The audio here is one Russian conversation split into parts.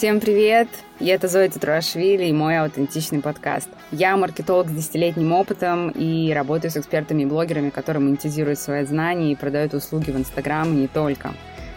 Всем привет! Я это Зоя Тутрашвили и мой аутентичный подкаст. Я маркетолог с десятилетним опытом и работаю с экспертами и блогерами, которые монетизируют свои знания и продают услуги в Инстаграм и не только.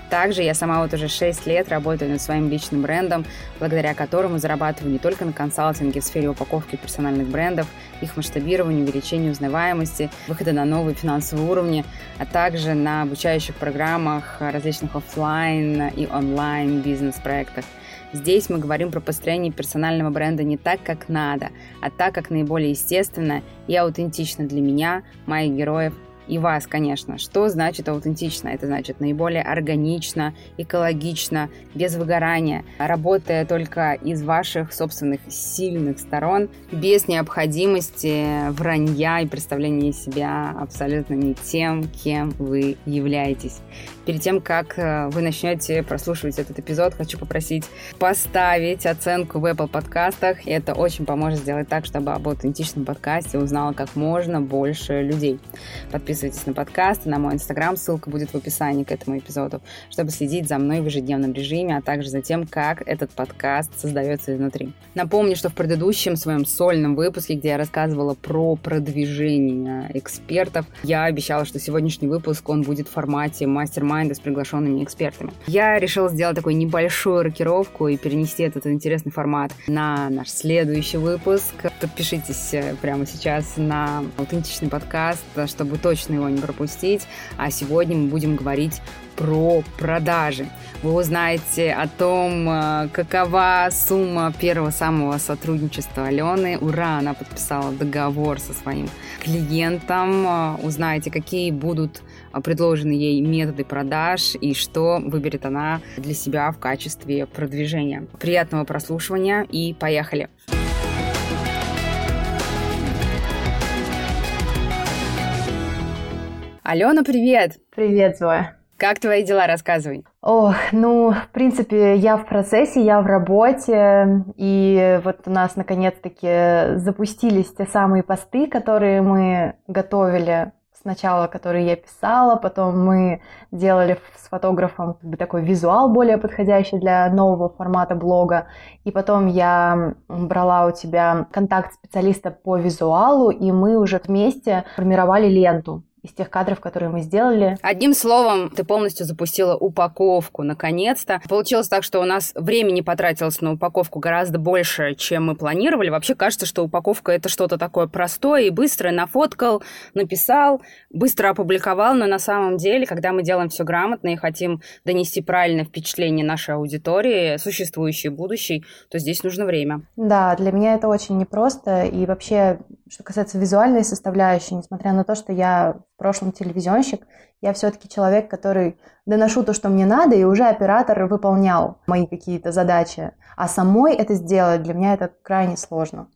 Также я сама вот уже 6 лет работаю над своим личным брендом, благодаря которому зарабатываю не только на консалтинге в сфере упаковки персональных брендов, их масштабированию, увеличению узнаваемости, выхода на новые финансовые уровни, а также на обучающих программах, различных офлайн и онлайн бизнес-проектах. Здесь мы говорим про построение персонального бренда не так, как надо, а так, как наиболее естественно и аутентично для меня, моих героев и вас, конечно. Что значит аутентично? Это значит наиболее органично, экологично, без выгорания, работая только из ваших собственных сильных сторон, без необходимости вранья и представления себя абсолютно не тем, кем вы являетесь. Перед тем, как э, вы начнете прослушивать этот эпизод, хочу попросить поставить оценку в Apple подкастах. И это очень поможет сделать так, чтобы об аутентичном подкасте узнало как можно больше людей. Подписывайтесь на подкаст, на мой инстаграм, ссылка будет в описании к этому эпизоду, чтобы следить за мной в ежедневном режиме, а также за тем, как этот подкаст создается изнутри. Напомню, что в предыдущем своем сольном выпуске, где я рассказывала про продвижение экспертов, я обещала, что сегодняшний выпуск, он будет в формате мастер майнда с приглашенными экспертами. Я решила сделать такую небольшую рокировку и перенести этот интересный формат на наш следующий выпуск. Подпишитесь э, прямо сейчас на аутентичный подкаст, чтобы точно его не пропустить. А сегодня мы будем говорить про продажи. Вы узнаете о том, э, какова сумма первого самого сотрудничества Алены. Ура, она подписала договор со своим клиентом. Э, узнаете, какие будут предложены ей методы продаж и что выберет она для себя в качестве продвижения. Приятного прослушивания и поехали! Алена, привет! Привет, Зоя! Как твои дела? Рассказывай. Ох, ну, в принципе, я в процессе, я в работе, и вот у нас наконец-таки запустились те самые посты, которые мы готовили сначала, которые я писала, потом мы делали с фотографом как бы такой визуал более подходящий для нового формата блога, и потом я брала у тебя контакт специалиста по визуалу, и мы уже вместе формировали ленту из тех кадров, которые мы сделали. Одним словом, ты полностью запустила упаковку, наконец-то. Получилось так, что у нас времени потратилось на упаковку гораздо больше, чем мы планировали. Вообще кажется, что упаковка — это что-то такое простое и быстрое. Нафоткал, написал, быстро опубликовал, но на самом деле, когда мы делаем все грамотно и хотим донести правильное впечатление нашей аудитории, существующей и будущей, то здесь нужно время. Да, для меня это очень непросто. И вообще, что касается визуальной составляющей, несмотря на то, что я в прошлом телевизионщик, я все-таки человек, который доношу то, что мне надо, и уже оператор выполнял мои какие-то задачи. А самой это сделать для меня это крайне сложно.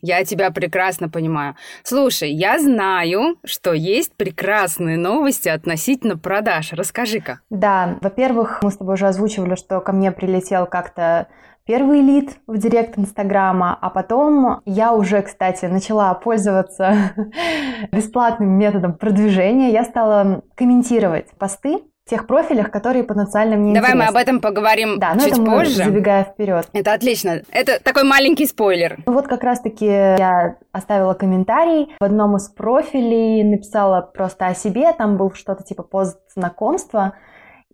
Я тебя прекрасно понимаю. Слушай, я знаю, что есть прекрасные новости относительно продаж. Расскажи-ка. Да, во-первых, мы с тобой уже озвучивали, что ко мне прилетел как-то первый лид в директ Инстаграма, а потом я уже, кстати, начала пользоваться бесплатным методом продвижения. Я стала комментировать посты в тех профилях, которые потенциально мне Давай интересны. мы об этом поговорим да, чуть это позже. забегая вперед. Это отлично. Это такой маленький спойлер. Ну вот как раз-таки я оставила комментарий в одном из профилей, написала просто о себе, там был что-то типа пост знакомства,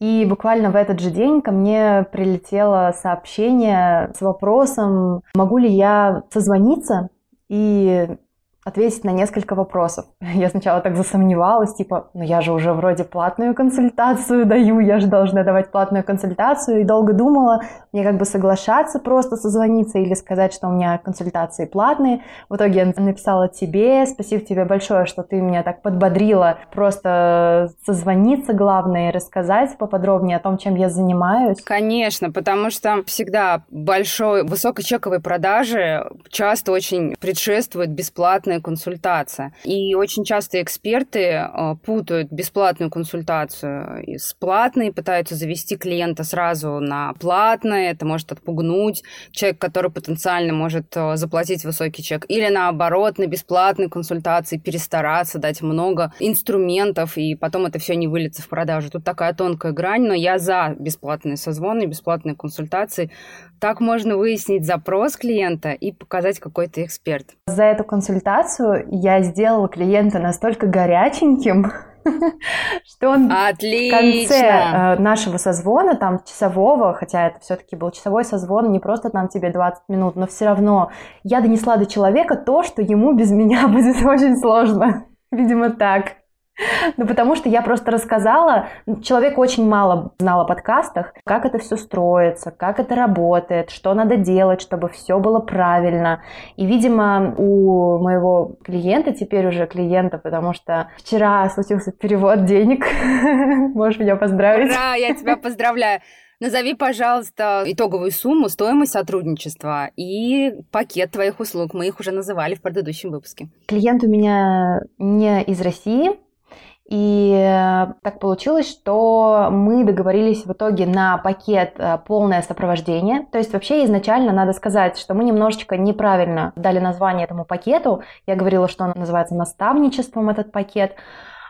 и буквально в этот же день ко мне прилетело сообщение с вопросом, могу ли я созвониться и ответить на несколько вопросов. Я сначала так засомневалась, типа, ну я же уже вроде платную консультацию даю, я же должна давать платную консультацию, и долго думала, мне как бы соглашаться просто созвониться или сказать, что у меня консультации платные. В итоге я написала тебе, спасибо тебе большое, что ты меня так подбодрила, просто созвониться главное рассказать поподробнее о том, чем я занимаюсь. Конечно, потому что всегда большой, высокочековой продажи часто очень предшествует бесплатная бесплатная консультация. И очень часто эксперты э, путают бесплатную консультацию с платной, пытаются завести клиента сразу на платное, это может отпугнуть человек, который потенциально может э, заплатить высокий чек, или наоборот, на бесплатной консультации перестараться, дать много инструментов, и потом это все не выльется в продажу. Тут такая тонкая грань, но я за бесплатные созвоны, бесплатные консультации. Так можно выяснить запрос клиента и показать какой то эксперт. За эту консультацию я сделала клиента настолько горяченьким, что он Отлично. в конце э, нашего созвона, там часового, хотя это все-таки был часовой созвон, не просто там тебе 20 минут, но все равно я донесла до человека то, что ему без меня будет очень сложно. Видимо, так. Ну, потому что я просто рассказала, человек очень мало знал о подкастах, как это все строится, как это работает, что надо делать, чтобы все было правильно. И, видимо, у моего клиента, теперь уже клиента, потому что вчера случился перевод денег, можешь меня поздравить. Ура, я тебя поздравляю. Назови, пожалуйста, итоговую сумму, стоимость сотрудничества и пакет твоих услуг. Мы их уже называли в предыдущем выпуске. Клиент у меня не из России, и э, так получилось, что мы договорились в итоге на пакет э, полное сопровождение. То есть вообще изначально надо сказать, что мы немножечко неправильно дали название этому пакету. Я говорила, что он называется наставничеством этот пакет.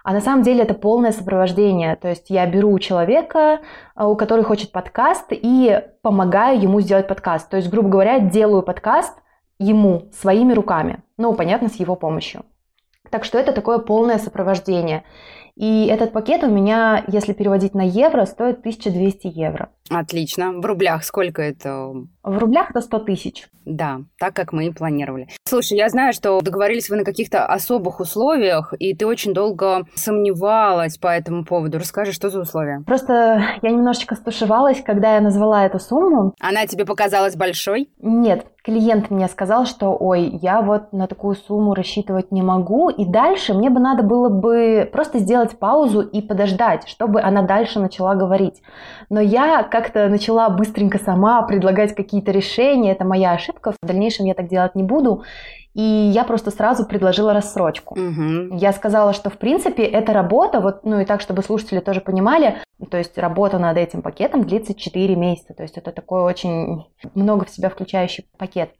А на самом деле это полное сопровождение. То есть я беру человека, э, у которого хочет подкаст, и помогаю ему сделать подкаст. То есть, грубо говоря, делаю подкаст ему своими руками. Ну, понятно, с его помощью. Так что это такое полное сопровождение. И этот пакет у меня, если переводить на евро, стоит 1200 евро. Отлично. В рублях сколько это? В рублях это 100 тысяч. Да, так как мы и планировали. Слушай, я знаю, что договорились вы на каких-то особых условиях, и ты очень долго сомневалась по этому поводу. Расскажи, что за условия? Просто я немножечко стушевалась, когда я назвала эту сумму. Она тебе показалась большой? Нет, клиент мне сказал, что ой, я вот на такую сумму рассчитывать не могу, и дальше мне бы надо было бы просто сделать паузу и подождать, чтобы она дальше начала говорить. Но я как-то начала быстренько сама предлагать какие-то решения, это моя ошибка, в дальнейшем я так делать не буду. И я просто сразу предложила рассрочку. Угу. Я сказала, что в принципе эта работа, вот, ну и так, чтобы слушатели тоже понимали, то есть работа над этим пакетом длится 4 месяца. То есть это такой очень много в себя включающий пакет.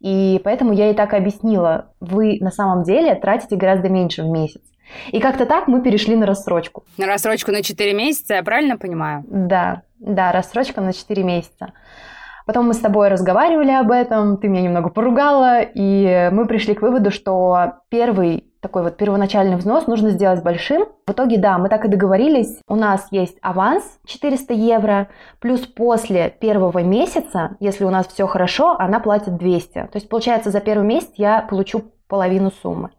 И поэтому я и так объяснила, вы на самом деле тратите гораздо меньше в месяц. И как-то так мы перешли на рассрочку. На рассрочку на 4 месяца, я правильно понимаю? Да, да, рассрочка на 4 месяца. Потом мы с тобой разговаривали об этом, ты меня немного поругала, и мы пришли к выводу, что первый такой вот первоначальный взнос нужно сделать большим. В итоге, да, мы так и договорились. У нас есть аванс 400 евро, плюс после первого месяца, если у нас все хорошо, она платит 200. То есть, получается, за первый месяц я получу половину суммы.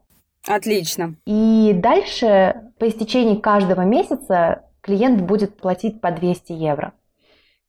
Отлично. И дальше, по истечении каждого месяца, клиент будет платить по 200 евро.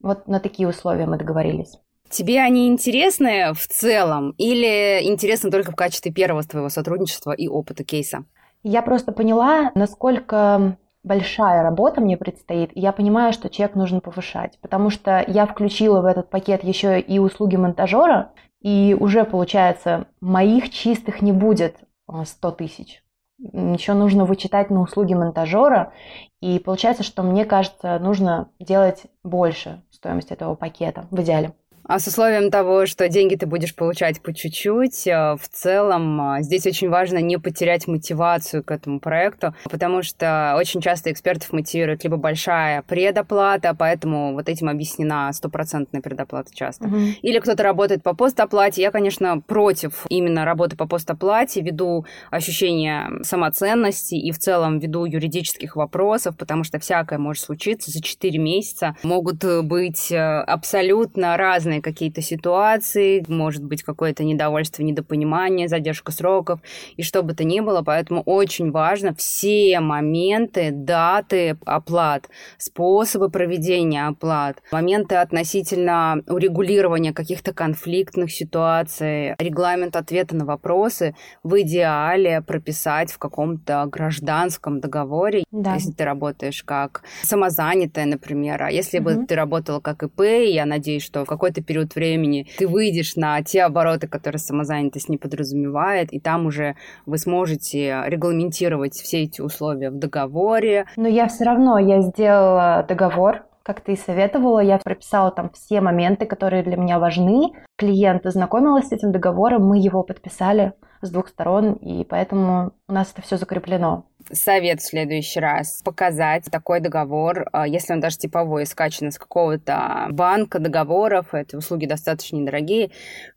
Вот на такие условия мы договорились. Тебе они интересны в целом или интересны только в качестве первого твоего сотрудничества и опыта кейса? Я просто поняла, насколько большая работа мне предстоит, и я понимаю, что чек нужно повышать, потому что я включила в этот пакет еще и услуги монтажера, и уже, получается, моих чистых не будет 100 тысяч еще нужно вычитать на услуги монтажера, и получается, что мне кажется, нужно делать больше стоимость этого пакета в идеале. А с условием того, что деньги ты будешь получать по чуть-чуть, э, в целом э, здесь очень важно не потерять мотивацию к этому проекту, потому что очень часто экспертов мотивирует либо большая предоплата, поэтому вот этим объяснена стопроцентная предоплата часто. Угу. Или кто-то работает по постоплате. Я, конечно, против именно работы по постоплате, ввиду ощущения самоценности и в целом ввиду юридических вопросов, потому что всякое может случиться за 4 месяца. Могут быть э, абсолютно разные разные какие-то ситуации, может быть какое-то недовольство, недопонимание, задержка сроков и что бы то ни было. Поэтому очень важно все моменты, даты оплат, способы проведения оплат, моменты относительно урегулирования каких-то конфликтных ситуаций, регламент ответа на вопросы в идеале прописать в каком-то гражданском договоре, да. если ты работаешь как самозанятая, например. А если угу. бы ты работала как ИП, я надеюсь, что в какой-то период времени ты выйдешь на те обороты, которые самозанятость не подразумевает, и там уже вы сможете регламентировать все эти условия в договоре. Но я все равно, я сделала договор, как ты и советовала, я прописала там все моменты, которые для меня важны. Клиент ознакомилась с этим договором, мы его подписали с двух сторон, и поэтому у нас это все закреплено совет в следующий раз показать такой договор, а, если он даже типовой, скачан из какого-то банка договоров, эти услуги достаточно недорогие,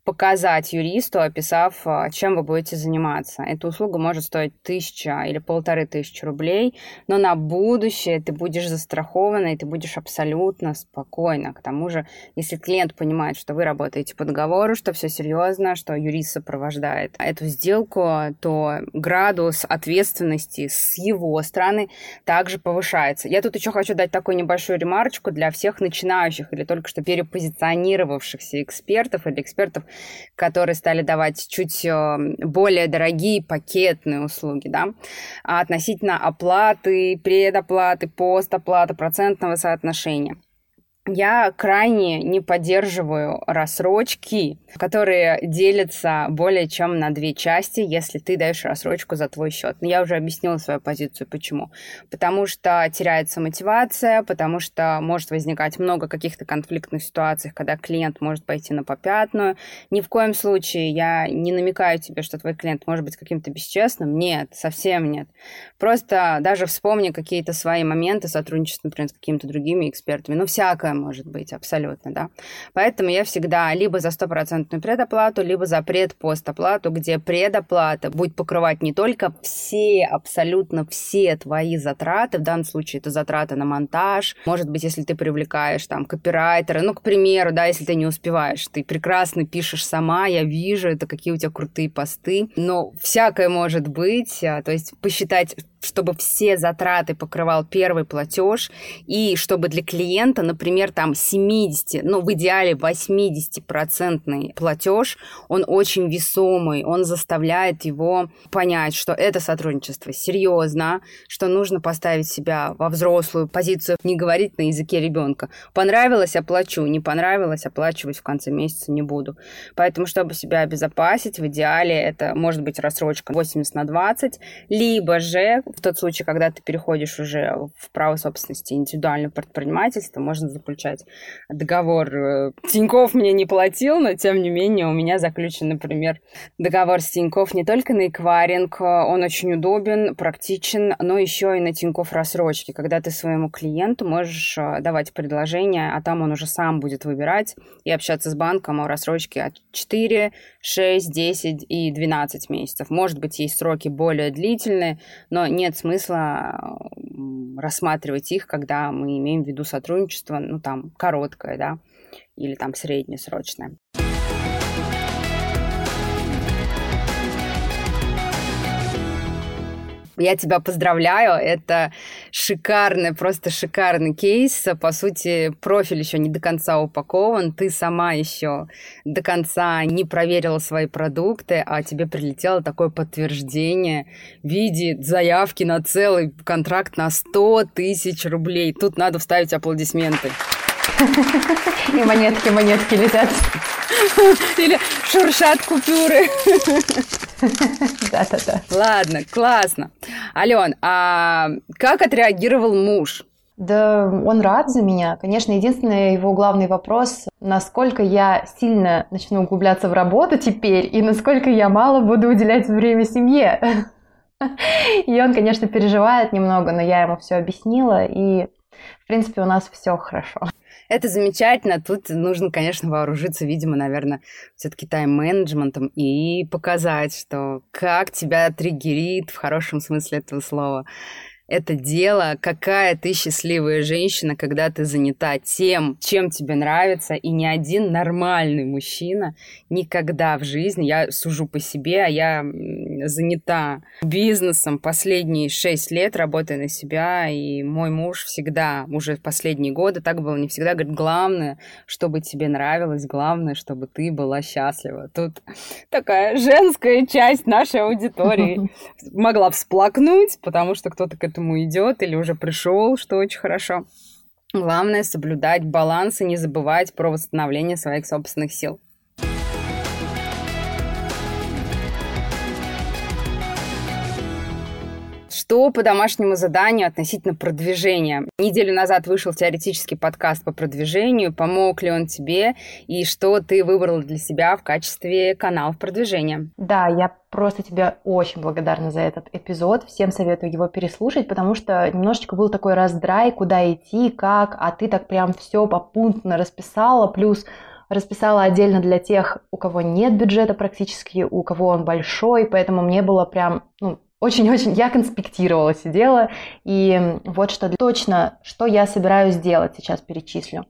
показать юристу, описав, а, чем вы будете заниматься. Эта услуга может стоить тысяча или полторы тысячи рублей, но на будущее ты будешь застрахована, и ты будешь абсолютно спокойна. К тому же, если клиент понимает, что вы работаете по договору, что все серьезно, что юрист сопровождает эту сделку, то градус ответственности с его стороны также повышается. Я тут еще хочу дать такую небольшую ремарочку для всех начинающих или только что перепозиционировавшихся экспертов или экспертов, которые стали давать чуть э, более дорогие пакетные услуги, да, относительно оплаты, предоплаты, постоплаты, процентного соотношения. Я крайне не поддерживаю рассрочки, которые делятся более чем на две части, если ты даешь рассрочку за твой счет. Но я уже объяснила свою позицию, почему. Потому что теряется мотивация, потому что может возникать много каких-то конфликтных ситуаций, когда клиент может пойти на попятную. Ни в коем случае я не намекаю тебе, что твой клиент может быть каким-то бесчестным. Нет, совсем нет. Просто даже вспомни какие-то свои моменты сотрудничества, например, с какими-то другими экспертами. Ну, всякое такое может быть, абсолютно, да. Поэтому я всегда либо за стопроцентную предоплату, либо за предпостоплату, где предоплата будет покрывать не только все, абсолютно все твои затраты, в данном случае это затраты на монтаж, может быть, если ты привлекаешь там копирайтера, ну, к примеру, да, если ты не успеваешь, ты прекрасно пишешь сама, я вижу, это какие у тебя крутые посты, но всякое может быть, а, то есть посчитать чтобы все затраты покрывал первый платеж, и чтобы для клиента, например, там 70, ну, в идеале 80-процентный платеж, он очень весомый, он заставляет его понять, что это сотрудничество серьезно, что нужно поставить себя во взрослую позицию, не говорить на языке ребенка. Понравилось – оплачу, не понравилось – оплачивать в конце месяца не буду. Поэтому, чтобы себя обезопасить, в идеале это может быть рассрочка 80 на 20, либо же в тот случай, когда ты переходишь уже в право собственности индивидуального предпринимательства, можно заключать договор. Э, Тиньков мне не платил, но тем не менее у меня заключен, например, договор с Тиньков не только на эквайринг, он очень удобен, практичен, но еще и на Тиньков рассрочки, когда ты своему клиенту можешь э, давать предложение, а там он уже сам будет выбирать и общаться с банком о рассрочке от 4, 6, 10 и 12 месяцев. Может быть, есть сроки более длительные, но не нет смысла рассматривать их, когда мы имеем в виду сотрудничество, ну, там, короткое, да, или там среднесрочное. Я тебя поздравляю, это шикарный, просто шикарный кейс. По сути, профиль еще не до конца упакован, ты сама еще до конца не проверила свои продукты, а тебе прилетело такое подтверждение в виде заявки на целый контракт на 100 тысяч рублей. Тут надо вставить аплодисменты. И монетки, монетки летят. Или шуршат купюры. Да-да-да. Ладно, классно. Ален, а как отреагировал муж? Да, он рад за меня. Конечно, единственный его главный вопрос, насколько я сильно начну углубляться в работу теперь и насколько я мало буду уделять время семье. И он, конечно, переживает немного, но я ему все объяснила, и, в принципе, у нас все хорошо. Это замечательно. Тут нужно, конечно, вооружиться, видимо, наверное, все-таки тайм-менеджментом и показать, что как тебя триггерит в хорошем смысле этого слова это дело, какая ты счастливая женщина, когда ты занята тем, чем тебе нравится, и ни один нормальный мужчина никогда в жизни, я сужу по себе, а я занята бизнесом последние шесть лет, работая на себя, и мой муж всегда, уже в последние годы, так было не всегда, говорит, главное, чтобы тебе нравилось, главное, чтобы ты была счастлива. Тут такая женская часть нашей аудитории могла всплакнуть, потому что кто-то к этому этому идет или уже пришел, что очень хорошо. Главное соблюдать баланс и не забывать про восстановление своих собственных сил. Что по домашнему заданию относительно продвижения? Неделю назад вышел теоретический подкаст по продвижению. Помог ли он тебе? И что ты выбрала для себя в качестве канала продвижения? Да, я просто тебе очень благодарна за этот эпизод. Всем советую его переслушать, потому что немножечко был такой раздрай, куда идти, как, а ты так прям все попунктно расписала, плюс расписала отдельно для тех, у кого нет бюджета практически, у кого он большой, поэтому мне было прям, ну, очень-очень, я конспектировала, сидела, и вот что точно, что я собираюсь сделать, сейчас перечислю.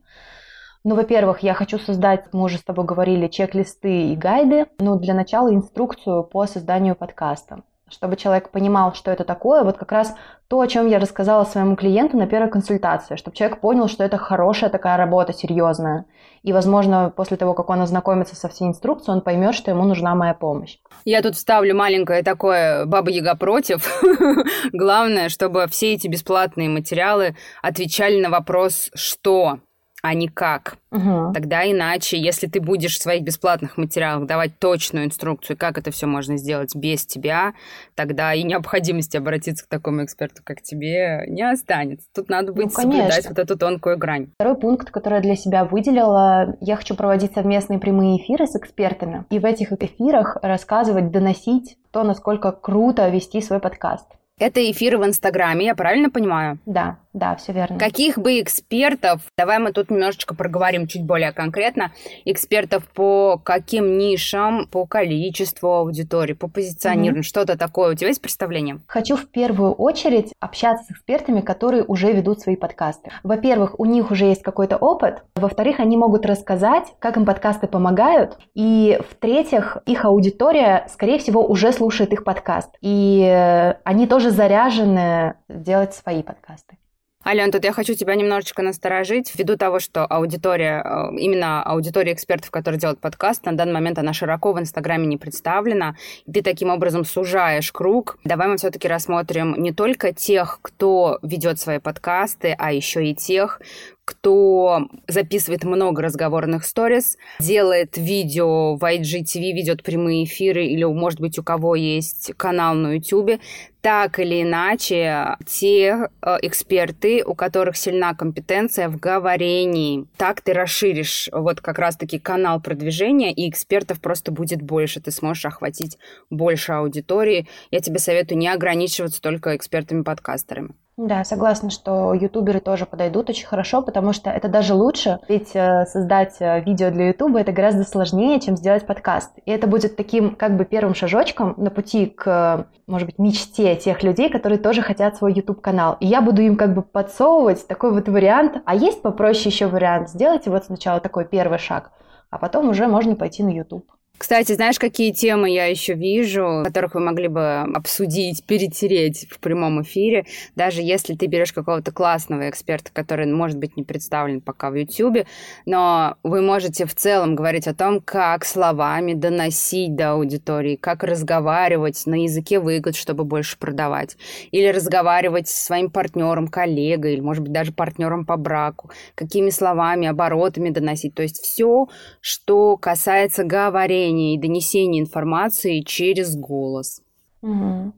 Ну, во-первых, я хочу создать, мы уже с тобой говорили, чек-листы и гайды, ну, для начала инструкцию по созданию подкаста чтобы человек понимал, что это такое, вот как раз то, о чем я рассказала своему клиенту на первой консультации, чтобы человек понял, что это хорошая такая работа, серьезная. И, возможно, после того, как он ознакомится со всей инструкцией, он поймет, что ему нужна моя помощь. Я тут вставлю маленькое такое «Баба-Яга против». Главное, чтобы все эти бесплатные материалы отвечали на вопрос «что?», а не как. Угу. Тогда иначе, если ты будешь в своих бесплатных материалах давать точную инструкцию, как это все можно сделать без тебя, тогда и необходимости обратиться к такому эксперту, как тебе, не останется. Тут надо будет ну, соблюдать вот эту тонкую грань. Второй пункт, который я для себя выделила, я хочу проводить совместные прямые эфиры с экспертами. И в этих эфирах рассказывать, доносить то, насколько круто вести свой подкаст. Это эфиры в Инстаграме, я правильно понимаю? Да, да, все верно. Каких бы экспертов, давай мы тут немножечко проговорим чуть более конкретно, экспертов по каким нишам, по количеству аудитории, по позиционированию, mm что-то такое. У тебя есть представление? Хочу в первую очередь общаться с экспертами, которые уже ведут свои подкасты. Во-первых, у них уже есть какой-то опыт. Во-вторых, они могут рассказать, как им подкасты помогают. И в-третьих, их аудитория, скорее всего, уже слушает их подкаст. И э, они тоже заряжены делать свои подкасты. Ален, тут я хочу тебя немножечко насторожить, ввиду того, что аудитория, э, именно аудитория экспертов, которые делают подкаст, на данный момент она широко в Инстаграме не представлена, и ты таким образом сужаешь круг. Давай мы все-таки рассмотрим не только тех, кто ведет свои подкасты, а еще и тех, кто записывает много разговорных сториз, делает видео в IGTV, ведет прямые эфиры, или, может быть, у кого есть канал на YouTube, так или иначе, те э, эксперты, у которых сильна компетенция в говорении, так ты расширишь вот как раз-таки канал продвижения, и экспертов просто будет больше, ты сможешь охватить больше аудитории. Я тебе советую не ограничиваться только экспертами-подкастерами. Да, согласна, что ютуберы тоже подойдут очень хорошо, потому что это даже лучше, ведь э, создать э, видео для ютуба это гораздо сложнее, чем сделать подкаст. И это будет таким как бы первым шажочком на пути к, может быть, мечте тех людей, которые тоже хотят свой YouTube канал. И я буду им как бы подсовывать такой вот вариант. А есть попроще еще вариант. Сделайте вот сначала такой первый шаг, а потом уже можно пойти на YouTube. Кстати, знаешь, какие темы я еще вижу, которых вы могли бы обсудить, перетереть в прямом эфире, даже если ты берешь какого-то классного эксперта, который, может быть, не представлен пока в YouTube, но вы можете в целом говорить о том, как словами доносить до аудитории, как разговаривать на языке выгод, чтобы больше продавать, или разговаривать с своим партнером, коллегой, или, может быть, даже партнером по браку, какими словами, оборотами доносить. То есть все, что касается говорения и донесения информации через голос. Угу.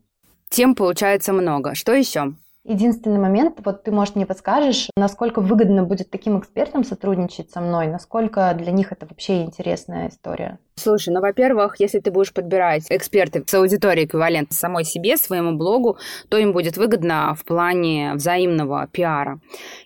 Тем получается много. Что еще? Единственный момент, вот ты, может, мне подскажешь, насколько выгодно будет таким экспертам сотрудничать со мной, насколько для них это вообще интересная история? Слушай, ну, во-первых, если ты будешь подбирать экспертов с аудиторией эквивалент самой себе, своему блогу, то им будет выгодно в плане взаимного пиара.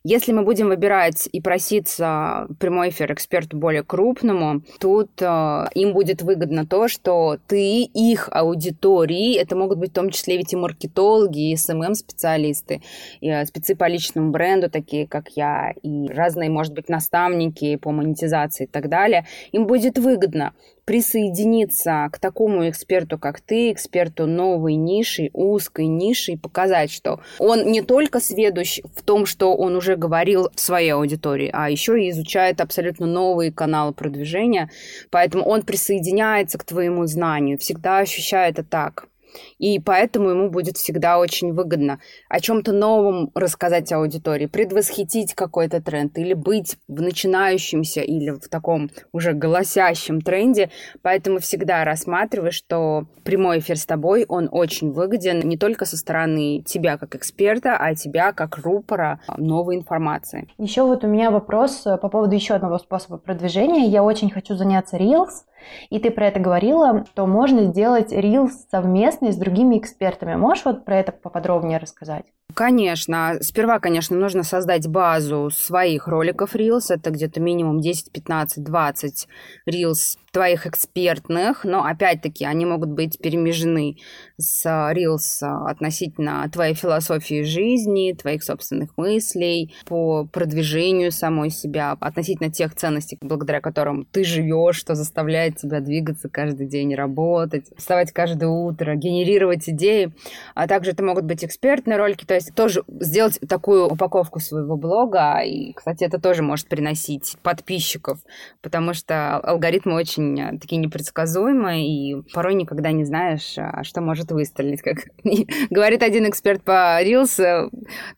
Если мы будем выбирать и проситься прямой эфир эксперту более крупному, тут э, им будет выгодно то, что ты их аудитории, это могут быть в том числе ведь и маркетологи, и СММ-специалисты, и э, спецы по личному бренду, такие как я, и разные, может быть, наставники по монетизации и так далее, им будет выгодно присоединиться к такому эксперту, как ты, эксперту новой ниши, узкой ниши, и показать, что он не только сведущ в том, что он уже говорил в своей аудитории, а еще и изучает абсолютно новые каналы продвижения, поэтому он присоединяется к твоему знанию, всегда ощущает это так. И поэтому ему будет всегда очень выгодно о чем-то новом рассказать аудитории, предвосхитить какой-то тренд или быть в начинающемся или в таком уже голосящем тренде. Поэтому всегда рассматривай, что прямой эфир с тобой, он очень выгоден не только со стороны тебя как эксперта, а тебя как рупора новой информации. Еще вот у меня вопрос э, по поводу еще одного способа продвижения. Я очень хочу заняться Reels, и ты про это говорила, что можно сделать Reels совместный с другими экспертами. Можешь вот про это поподробнее рассказать? Конечно. Сперва, конечно, нужно создать базу своих роликов Reels. Это где-то минимум 10, 15, 20 Reels твоих экспертных, но опять-таки они могут быть перемежены с Reels относительно твоей философии жизни, твоих собственных мыслей, по продвижению самой себя, относительно тех ценностей, благодаря которым ты живешь, что заставляет тебя двигаться каждый день, работать, вставать каждое утро, генерировать идеи. А также это могут быть экспертные ролики, то есть тоже сделать такую упаковку своего блога. И, кстати, это тоже может приносить подписчиков, потому что алгоритмы очень э, такие непредсказуемые, и порой никогда не знаешь, а, что может выстрелить. Как говорит один эксперт по Reels, э,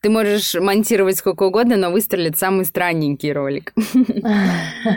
ты можешь монтировать сколько угодно, но выстрелит самый странненький ролик.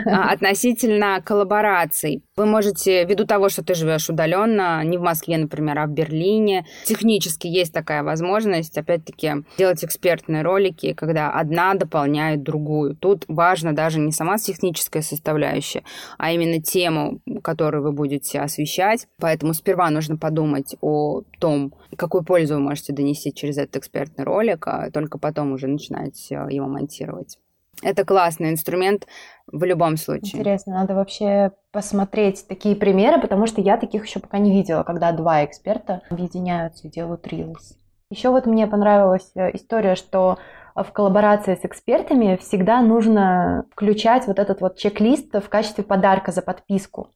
А, относительно коллабораций. Вы можете, ввиду того, что ты живешь удаленно, не в Москве, например, а в Берлине, технически есть такая возможность, опять-таки, делать экспертные ролики, когда одна дополняет другую. Тут важно даже не сама техническая составляющая, а именно тему, которую вы будете освещать. Поэтому сперва нужно подумать о том, какую пользу вы можете донести через этот экспертный ролик, а только потом уже начинать э, его монтировать. Это классный инструмент в любом случае. Интересно, надо вообще посмотреть такие примеры, потому что я таких еще пока не видела, когда два эксперта объединяются и делают рилс. Еще вот мне понравилась э, история, что в коллаборации с экспертами всегда нужно включать вот этот вот чек-лист в качестве подарка за подписку.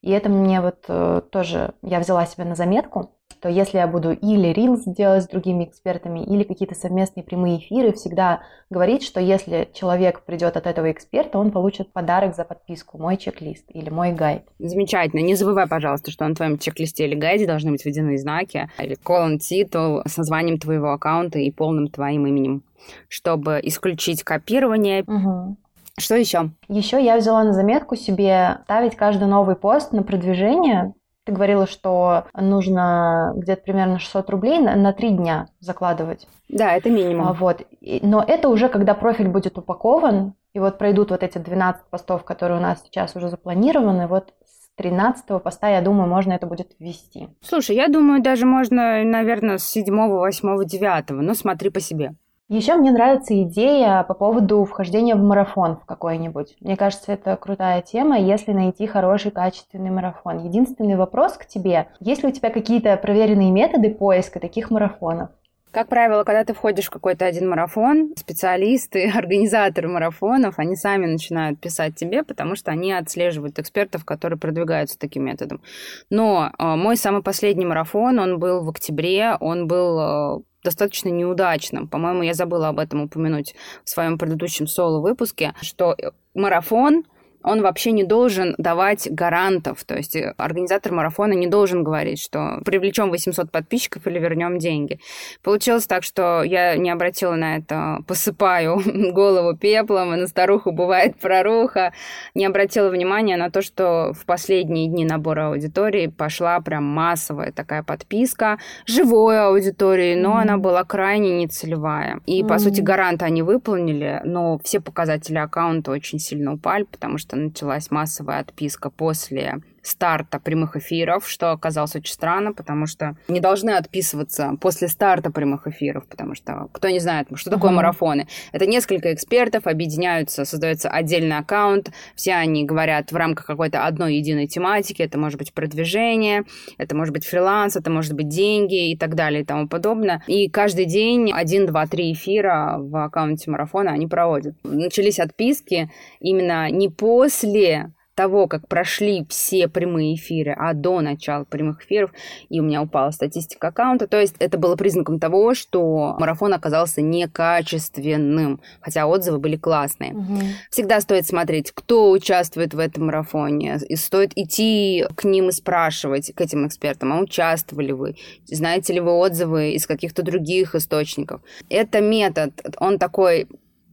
И это мне вот э, тоже, я взяла себе на заметку, что если я буду или Reels делать с другими экспертами, или какие-то совместные прямые эфиры, всегда говорить, что если человек придет от этого эксперта, он получит подарок за подписку, мой чек-лист или мой гайд. Замечательно. Не забывай, пожалуйста, что на твоем чек-листе или гайде должны быть введены знаки или call title с названием твоего аккаунта и полным твоим именем, чтобы исключить копирование. Угу. Что еще? Еще я взяла на заметку себе ставить каждый новый пост на продвижение ты говорила, что нужно где-то примерно 600 рублей на, на 3 дня закладывать. Да, это минимум. А, вот. Но это уже когда профиль будет упакован, и вот пройдут вот эти 12 постов, которые у нас сейчас уже запланированы, вот с 13 поста, я думаю, можно это будет ввести. Слушай, я думаю, даже можно, наверное, с 7, 8, 9, но смотри по себе. Еще мне нравится идея по поводу вхождения в марафон в какой-нибудь. Мне кажется, это крутая тема, если найти хороший, качественный марафон. Единственный вопрос к тебе. Есть ли у тебя какие-то проверенные методы поиска таких марафонов? Как правило, когда ты входишь в какой-то один марафон, специалисты, организаторы марафонов, они сами начинают писать тебе, потому что они отслеживают экспертов, которые продвигаются таким методом. Но э, мой самый последний марафон, он был в октябре, он был э, достаточно неудачным. По-моему, я забыла об этом упомянуть в своем предыдущем соло-выпуске, что марафон он вообще не должен давать гарантов. То есть э, организатор марафона не должен говорить, что привлечем 800 подписчиков или вернем деньги. Получилось так, что я не обратила на это, посыпаю голову пеплом, и на старуху бывает проруха. Не обратила внимания на то, что в последние дни набора аудитории пошла прям массовая такая подписка живой аудитории, но mm-hmm. она была крайне нецелевая. И, mm-hmm. по сути, гаранты они выполнили, но все показатели аккаунта очень сильно упали, потому что что началась массовая отписка после старта прямых эфиров, что оказалось очень странно, потому что не должны отписываться после старта прямых эфиров, потому что кто не знает, что такое uh-huh. марафоны. Это несколько экспертов объединяются, создается отдельный аккаунт, все они говорят в рамках какой-то одной единой тематики, это может быть продвижение, это может быть фриланс, это может быть деньги и так далее и тому подобное. И каждый день один, два, три эфира в аккаунте марафона они проводят. Начались отписки именно не после того, как прошли все прямые эфиры, а до начала прямых эфиров, и у меня упала статистика аккаунта. То есть это было признаком того, что марафон оказался некачественным, хотя отзывы были классные. Угу. Всегда стоит смотреть, кто участвует в этом марафоне, и стоит идти к ним и спрашивать, к этим экспертам, а участвовали вы, знаете ли вы отзывы из каких-то других источников. Это метод, он такой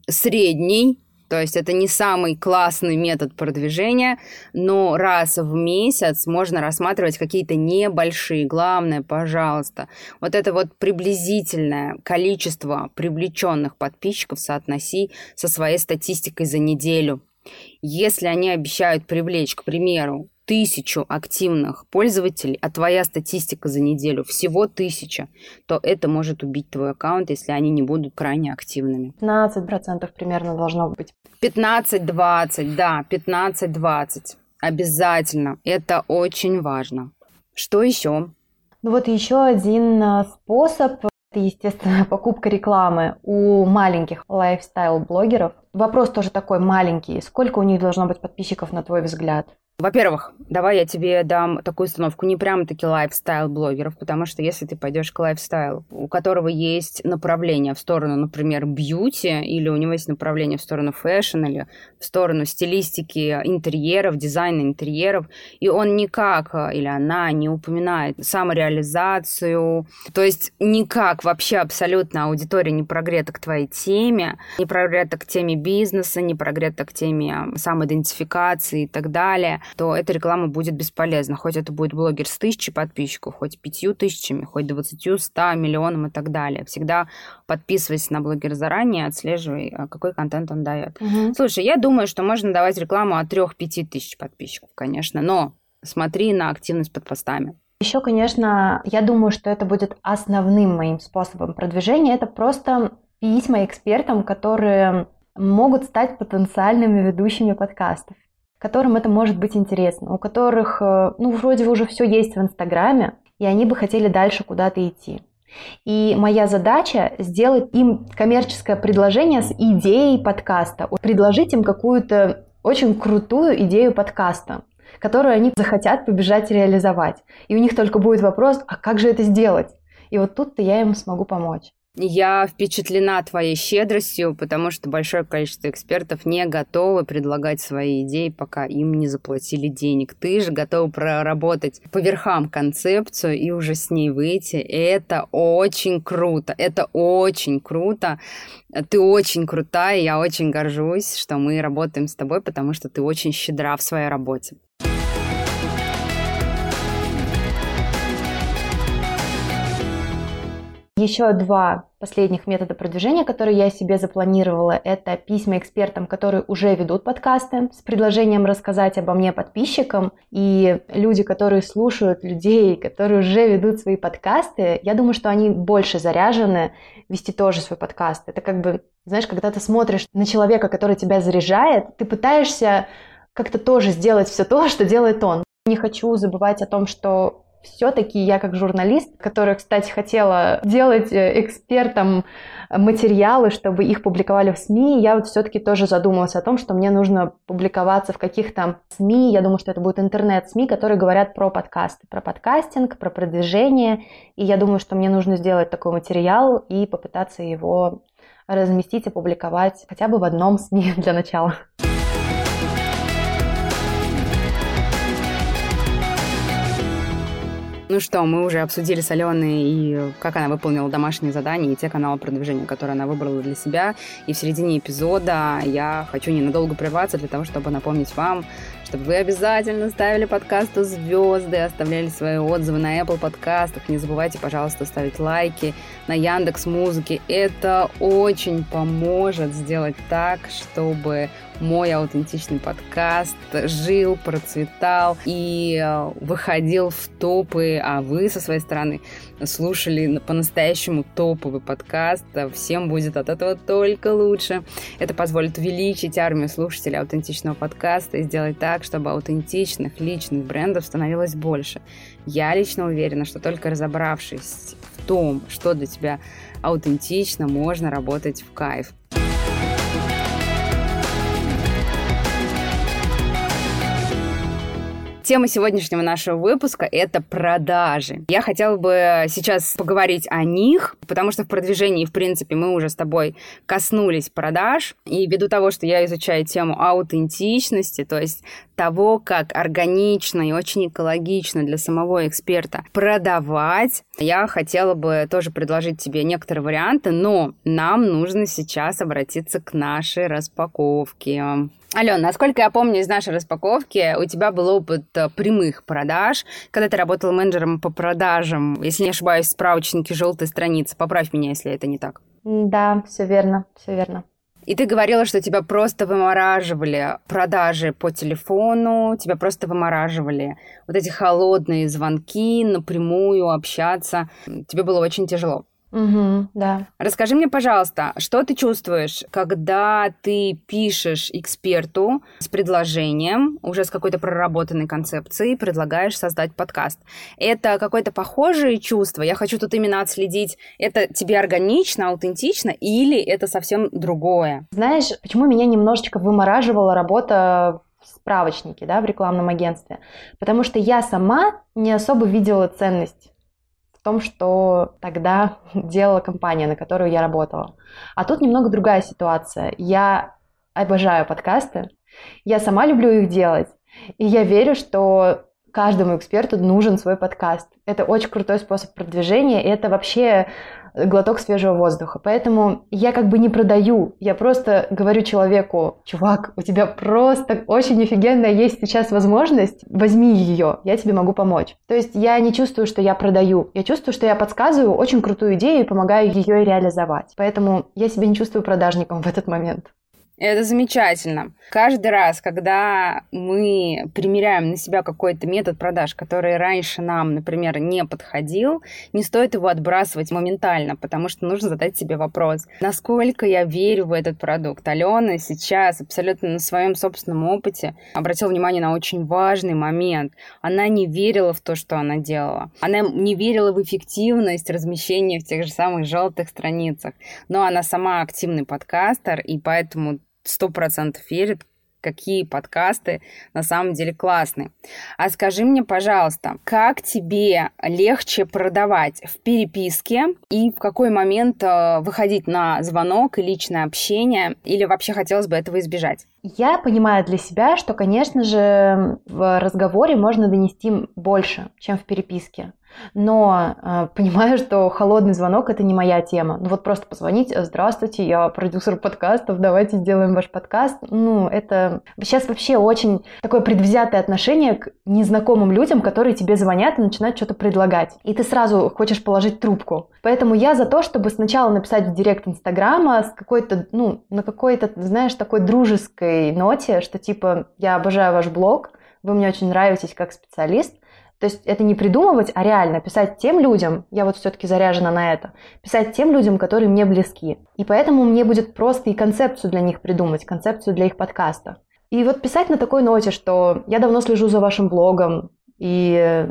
средний, то есть это не самый классный метод продвижения, но раз в месяц можно рассматривать какие-то небольшие. Главное, пожалуйста, вот это вот приблизительное количество привлеченных подписчиков соотноси со своей статистикой за неделю. Если они обещают привлечь, к примеру, тысячу активных пользователей, а твоя статистика за неделю всего тысяча, то это может убить твой аккаунт, если они не будут крайне активными. 15% примерно должно быть. 15-20, да, 15-20. Обязательно. Это очень важно. Что еще? Ну вот еще один а, способ это, естественно, покупка рекламы у маленьких lifestyle-блогеров. Вопрос тоже такой маленький. Сколько у них должно быть подписчиков, на твой взгляд? Во-первых, давай я тебе дам такую установку, не прям таки lifestyle-блогеров, потому что если ты пойдешь к lifestyle у, у которого есть направление в сторону, например, beauty, или у него есть направление в сторону fashion, или в сторону стилистики интерьеров, дизайна интерьеров, и он никак, или она не упоминает самореализацию, то есть никак вообще абсолютно аудитория не прогрета к твоей теме, не прогрета к теме бизнеса, не прогрета к теме самоидентификации и так далее, то эта реклама будет бесполезна. Хоть это будет блогер с тысячей подписчиков, хоть пятью тысячами, хоть двадцатью, ста миллионом и так далее. Всегда подписывайся на блогера заранее, отслеживай, а, какой контент он дает. Угу. Слушай, я думаю, что можно давать рекламу от трех-пяти тысяч подписчиков, конечно, но смотри на активность под постами. Еще, конечно, я думаю, что это будет основным моим способом продвижения. Это просто письма экспертам, которые могут стать потенциальными ведущими подкастов которым это может быть интересно, у которых, э, ну, вроде уже все есть в Инстаграме, и они бы хотели дальше куда-то идти. И моя задача сделать им коммерческое предложение с идеей подкаста, предложить им какую-то очень крутую идею подкаста, которую они захотят побежать реализовать. И у них только будет вопрос, а как же это сделать? И вот тут-то я им смогу помочь. Я впечатлена твоей щедростью, потому что большое количество экспертов не готовы предлагать свои идеи, пока им не заплатили денег. Ты же готова проработать по верхам концепцию и уже с ней выйти. это очень круто. Это очень круто. Ты очень крутая, я очень горжусь, что мы работаем с тобой, потому что ты очень щедра в своей работе. Еще два последних метода продвижения, которые я себе запланировала, это письма экспертам, которые уже ведут подкасты с предложением рассказать обо мне подписчикам. И люди, которые слушают людей, которые уже ведут свои подкасты, я думаю, что они больше заряжены вести тоже свой подкаст. Это как бы, знаешь, когда ты смотришь на человека, который тебя заряжает, ты пытаешься как-то тоже сделать все то, что делает он. Не хочу забывать о том, что все-таки я как журналист, которая, кстати, хотела делать э, экспертам материалы, чтобы их публиковали в СМИ, я вот все-таки тоже задумалась о том, что мне нужно публиковаться в каких-то СМИ, я думаю, что это будет интернет-СМИ, которые говорят про подкасты, про подкастинг, про продвижение, и я думаю, что мне нужно сделать такой материал и попытаться его разместить, опубликовать хотя бы в одном СМИ для начала. Ну что, мы уже обсудили с Аленой и как она выполнила домашние задания, и те каналы продвижения, которые она выбрала для себя. И в середине эпизода я хочу ненадолго прерваться для того, чтобы напомнить вам, чтобы вы обязательно ставили подкасту звезды, оставляли свои отзывы на Apple подкастах. Не забывайте, пожалуйста, ставить лайки на Яндекс Музыке. Это очень поможет сделать так, чтобы мой аутентичный подкаст жил, процветал и э, выходил в топы, а вы со своей стороны слушали по-настоящему топовый подкаст. Всем будет от этого только лучше. Это позволит увеличить армию слушателей аутентичного подкаста и сделать так, чтобы аутентичных личных брендов становилось больше. Я лично уверена, что только разобравшись в том, что для тебя аутентично, можно работать в кайф. Тема сегодняшнего нашего выпуска — это продажи. Я хотела бы сейчас поговорить о них, потому что в продвижении, в принципе, мы уже с тобой коснулись продаж. И ввиду того, что я изучаю тему аутентичности, то есть того, как органично и очень экологично для самого эксперта продавать, я хотела бы тоже предложить тебе некоторые варианты, но нам нужно сейчас обратиться к нашей распаковке. Ален, насколько я помню из нашей распаковки, у тебя был опыт прямых продаж, когда ты работал менеджером по продажам, если не ошибаюсь, справочники желтой страницы. Поправь меня, если это не так. Да, все верно, все верно. И ты говорила, что тебя просто вымораживали продажи по телефону, тебя просто вымораживали вот эти холодные звонки, напрямую общаться. Тебе было очень тяжело. Угу, да. Расскажи мне, пожалуйста, что ты чувствуешь, когда ты пишешь эксперту с предложением, уже с какой-то проработанной концепцией, предлагаешь создать подкаст? Это какое-то похожее чувство? Я хочу тут именно отследить, это тебе органично, аутентично, или это совсем другое? Знаешь, почему меня немножечко вымораживала работа в справочнике, да, в рекламном агентстве? Потому что я сама не особо видела ценность том, что тогда делала компания, на которую я работала. А тут немного другая ситуация. Я обожаю подкасты, я сама люблю их делать, и я верю, что каждому эксперту нужен свой подкаст. Это очень крутой способ продвижения, и это вообще глоток свежего воздуха. Поэтому я как бы не продаю, я просто говорю человеку, чувак, у тебя просто очень офигенная есть сейчас возможность, возьми ее, я тебе могу помочь. То есть я не чувствую, что я продаю, я чувствую, что я подсказываю очень крутую идею и помогаю ее реализовать. Поэтому я себя не чувствую продажником в этот момент. Это замечательно. Каждый раз, когда мы примеряем на себя какой-то метод продаж, который раньше нам, например, не подходил, не стоит его отбрасывать моментально, потому что нужно задать себе вопрос, насколько я верю в этот продукт. Алена сейчас абсолютно на своем собственном опыте обратила внимание на очень важный момент. Она не верила в то, что она делала. Она не верила в эффективность размещения в тех же самых желтых страницах. Но она сама активный подкастер, и поэтому сто процентов верит, какие подкасты на самом деле классные. А скажи мне, пожалуйста, как тебе легче продавать в переписке и в какой момент э, выходить на звонок и личное общение, или вообще хотелось бы этого избежать? Я понимаю для себя, что, конечно же, в разговоре можно донести больше, чем в переписке. Но э, понимаю, что холодный звонок это не моя тема. Ну вот просто позвонить, здравствуйте, я продюсер подкастов, давайте сделаем ваш подкаст. Ну, это сейчас вообще очень такое предвзятое отношение к незнакомым людям, которые тебе звонят и начинают что-то предлагать. И ты сразу хочешь положить трубку. Поэтому я за то, чтобы сначала написать в директ Инстаграма с какой-то, ну, на какой-то, знаешь, такой дружеской ноте, что типа я обожаю ваш блог, вы мне очень нравитесь как специалист, то есть это не придумывать, а реально писать тем людям, я вот все-таки заряжена на это, писать тем людям, которые мне близки. И поэтому мне будет просто и концепцию для них придумать, концепцию для их подкаста. И вот писать на такой ноте, что я давно слежу за вашим блогом, и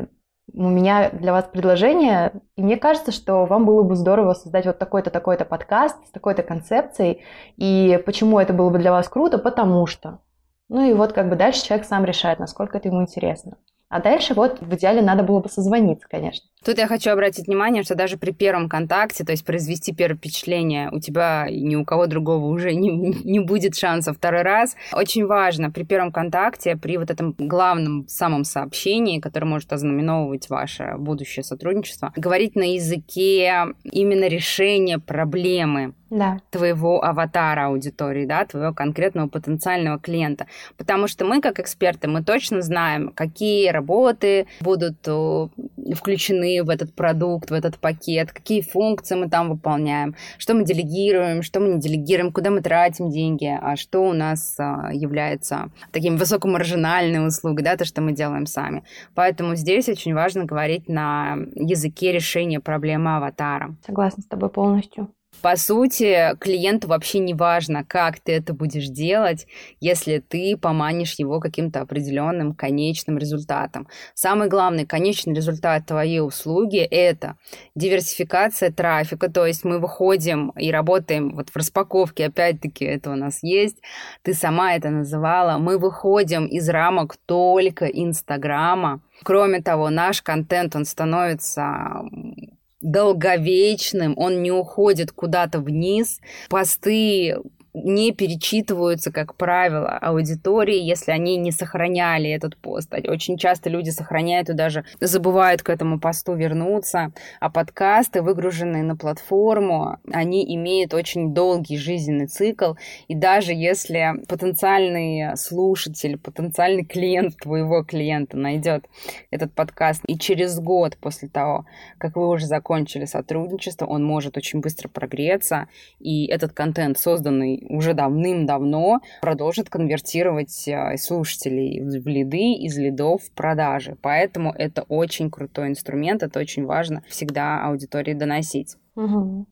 у меня для вас предложение, и мне кажется, что вам было бы здорово создать вот такой-то, такой-то подкаст с такой-то концепцией. И почему это было бы для вас круто? Потому что. Ну и вот как бы дальше человек сам решает, насколько это ему интересно. А дальше вот в идеале надо было бы созвониться, конечно. Тут я хочу обратить внимание, что даже при первом контакте, то есть произвести первое впечатление, у тебя ни у кого другого уже не, не будет шанса второй раз. Очень важно при первом контакте, при вот этом главном самом сообщении, которое может ознаменовывать ваше будущее сотрудничество, говорить на языке именно решения проблемы да. твоего аватара аудитории, да, твоего конкретного потенциального клиента. Потому что мы, как эксперты, мы точно знаем, какие работы будут включены в этот продукт, в этот пакет, какие функции мы там выполняем, что мы делегируем, что мы не делегируем, куда мы тратим деньги, а что у нас а, является таким высокомаржинальной услугой, да, то, что мы делаем сами. Поэтому здесь очень важно говорить на языке решения проблемы аватара. Согласна с тобой полностью. По сути, клиенту вообще не важно, как ты это будешь делать, если ты поманишь его каким-то определенным конечным результатом. Самый главный конечный результат твоей услуги – это диверсификация трафика, то есть мы выходим и работаем вот в распаковке, опять-таки это у нас есть, ты сама это называла, мы выходим из рамок только Инстаграма. Кроме того, наш контент, он становится долговечным, он не уходит куда-то вниз. Посты не перечитываются, как правило, аудитории, если они не сохраняли этот пост. Очень часто люди сохраняют и даже забывают к этому посту вернуться. А подкасты, выгруженные на платформу, они имеют очень долгий жизненный цикл. И даже если потенциальный слушатель, потенциальный клиент твоего клиента найдет этот подкаст, и через год после того, как вы уже закончили сотрудничество, он может очень быстро прогреться, и этот контент, созданный уже давным-давно продолжит конвертировать э, слушателей в лиды, из лидов в продажи. Поэтому это очень крутой инструмент, это очень важно всегда аудитории доносить. Угу.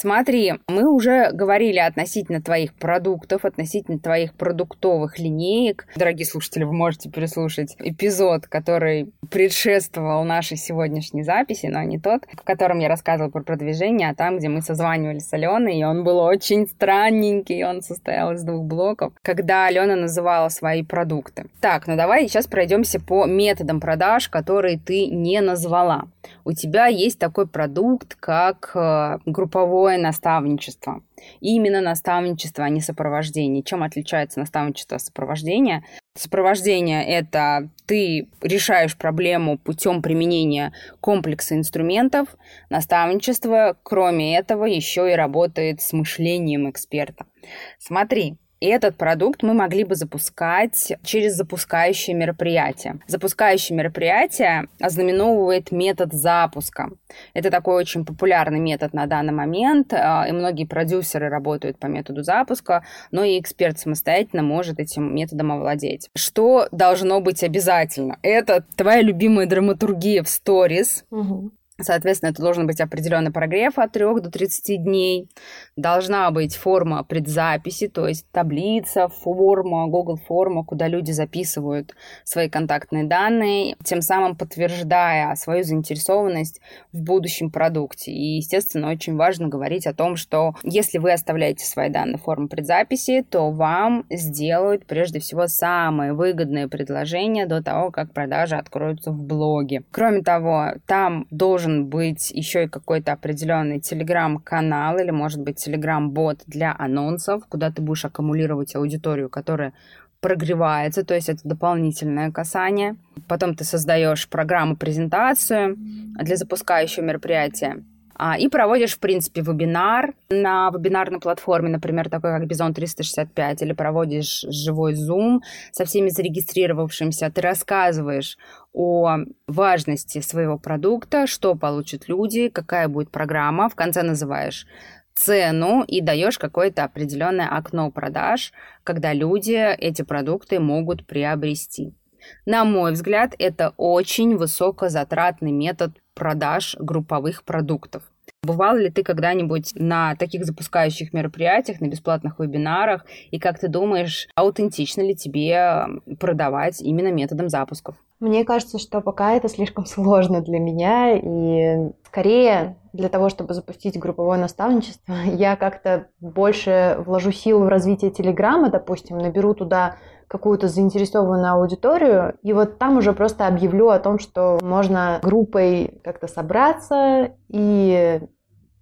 Смотри, мы уже говорили относительно твоих продуктов, относительно твоих продуктовых линеек. Дорогие слушатели, вы можете переслушать эпизод, который предшествовал нашей сегодняшней записи, но не тот, в котором я рассказывала про продвижение, а там, где мы созванивались с Аленой, и он был очень странненький, он состоял из двух блоков, когда Алена называла свои продукты. Так, ну давай сейчас пройдемся по методам продаж, которые ты не назвала. У тебя есть такой продукт, как э, групповой групповое наставничество. И именно наставничество, а не сопровождение. Чем отличается наставничество от сопровождения? Сопровождение – это ты решаешь проблему путем применения комплекса инструментов. Наставничество, кроме этого, еще и работает с мышлением эксперта. Смотри, и этот продукт мы могли бы запускать через запускающее мероприятие. Запускающее мероприятие ознаменовывает метод запуска. Это такой очень популярный метод на данный момент, а, и многие продюсеры работают по методу запуска, но и эксперт самостоятельно может этим методом овладеть. Что должно быть обязательно? Это твоя любимая драматургия в сторис, угу. Соответственно, это должен быть определенный прогрев от 3 до 30 дней. Должна быть форма предзаписи, то есть таблица, форма, Google форма, куда люди записывают свои контактные данные, тем самым подтверждая свою заинтересованность в будущем продукте. И, естественно, очень важно говорить о том, что если вы оставляете свои данные в форме предзаписи, то вам сделают прежде всего самые выгодные предложения до того, как продажи откроются в блоге. Кроме того, там должен должен быть еще и какой-то определенный телеграм-канал или, может быть, телеграм-бот для анонсов, куда ты будешь аккумулировать аудиторию, которая прогревается, то есть это дополнительное касание. Потом ты создаешь программу-презентацию для запускающего мероприятия. А, и проводишь, в принципе, вебинар на вебинарной платформе, например, такой как Бизон 365, или проводишь живой Zoom со всеми зарегистрировавшимися, ты рассказываешь о важности своего продукта, что получат люди, какая будет программа, в конце называешь цену и даешь какое-то определенное окно продаж, когда люди эти продукты могут приобрести. На мой взгляд, это очень высокозатратный метод продаж групповых продуктов. Бывал ли ты когда-нибудь на таких запускающих мероприятиях, на бесплатных вебинарах, и как ты думаешь, аутентично ли тебе продавать именно методом запусков? Мне кажется, что пока это слишком сложно для меня, и скорее для того, чтобы запустить групповое наставничество, я как-то больше вложу силу в развитие Телеграма, допустим, наберу туда какую-то заинтересованную аудиторию, и вот там уже просто объявлю о том, что можно группой как-то собраться и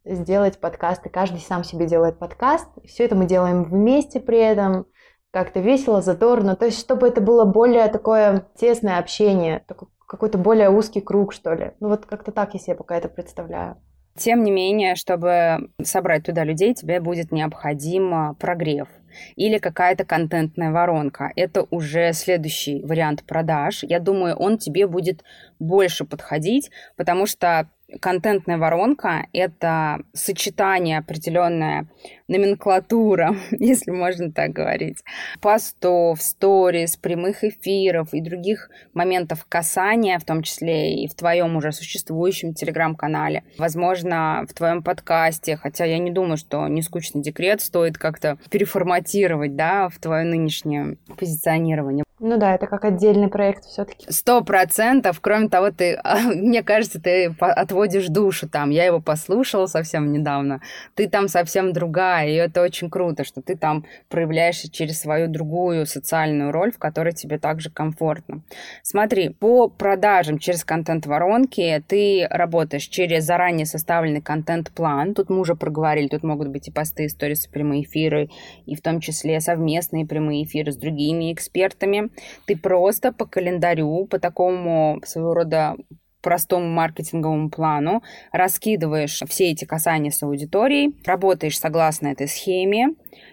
сделать подкасты. Каждый сам себе делает подкаст. Все это мы делаем вместе при этом, как-то весело, задорно. То есть, чтобы это было более такое тесное общение, какой-то более узкий круг, что ли. Ну вот как-то так я себе пока это представляю. Тем не менее, чтобы собрать туда людей, тебе будет необходим прогрев или какая-то контентная воронка. Это уже следующий вариант продаж. Я думаю, он тебе будет больше подходить, потому что контентная воронка — это сочетание определенная номенклатура, если можно так говорить, постов, сторис, прямых эфиров и других моментов касания, в том числе и в твоем уже существующем телеграм-канале, возможно, в твоем подкасте, хотя я не думаю, что нескучный декрет стоит как-то переформатировать, да, в твое нынешнее позиционирование. Ну да, это как отдельный проект все-таки. Сто процентов. Кроме того, ты, мне кажется, ты отводишь душу там. Я его послушала совсем недавно. Ты там совсем другая, и это очень круто, что ты там проявляешься через свою другую социальную роль, в которой тебе также комфортно. Смотри, по продажам через контент-воронки ты работаешь через заранее составленный контент-план. Тут мы уже проговорили, тут могут быть и посты, истории, прямые эфиры, и в том числе совместные прямые эфиры с другими экспертами ты просто по календарю, по такому своего рода простому маркетинговому плану, раскидываешь все эти касания с аудиторией, работаешь согласно этой схеме,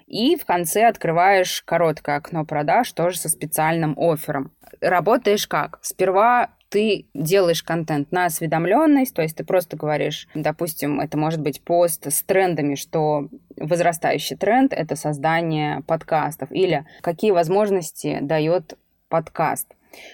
и в конце открываешь короткое окно продаж тоже со специальным оффером. Работаешь как? Сперва ты делаешь контент на осведомленность, то есть ты просто говоришь, допустим, это может быть пост с трендами, что возрастающий тренд — это создание подкастов, или какие возможности дает подкаст.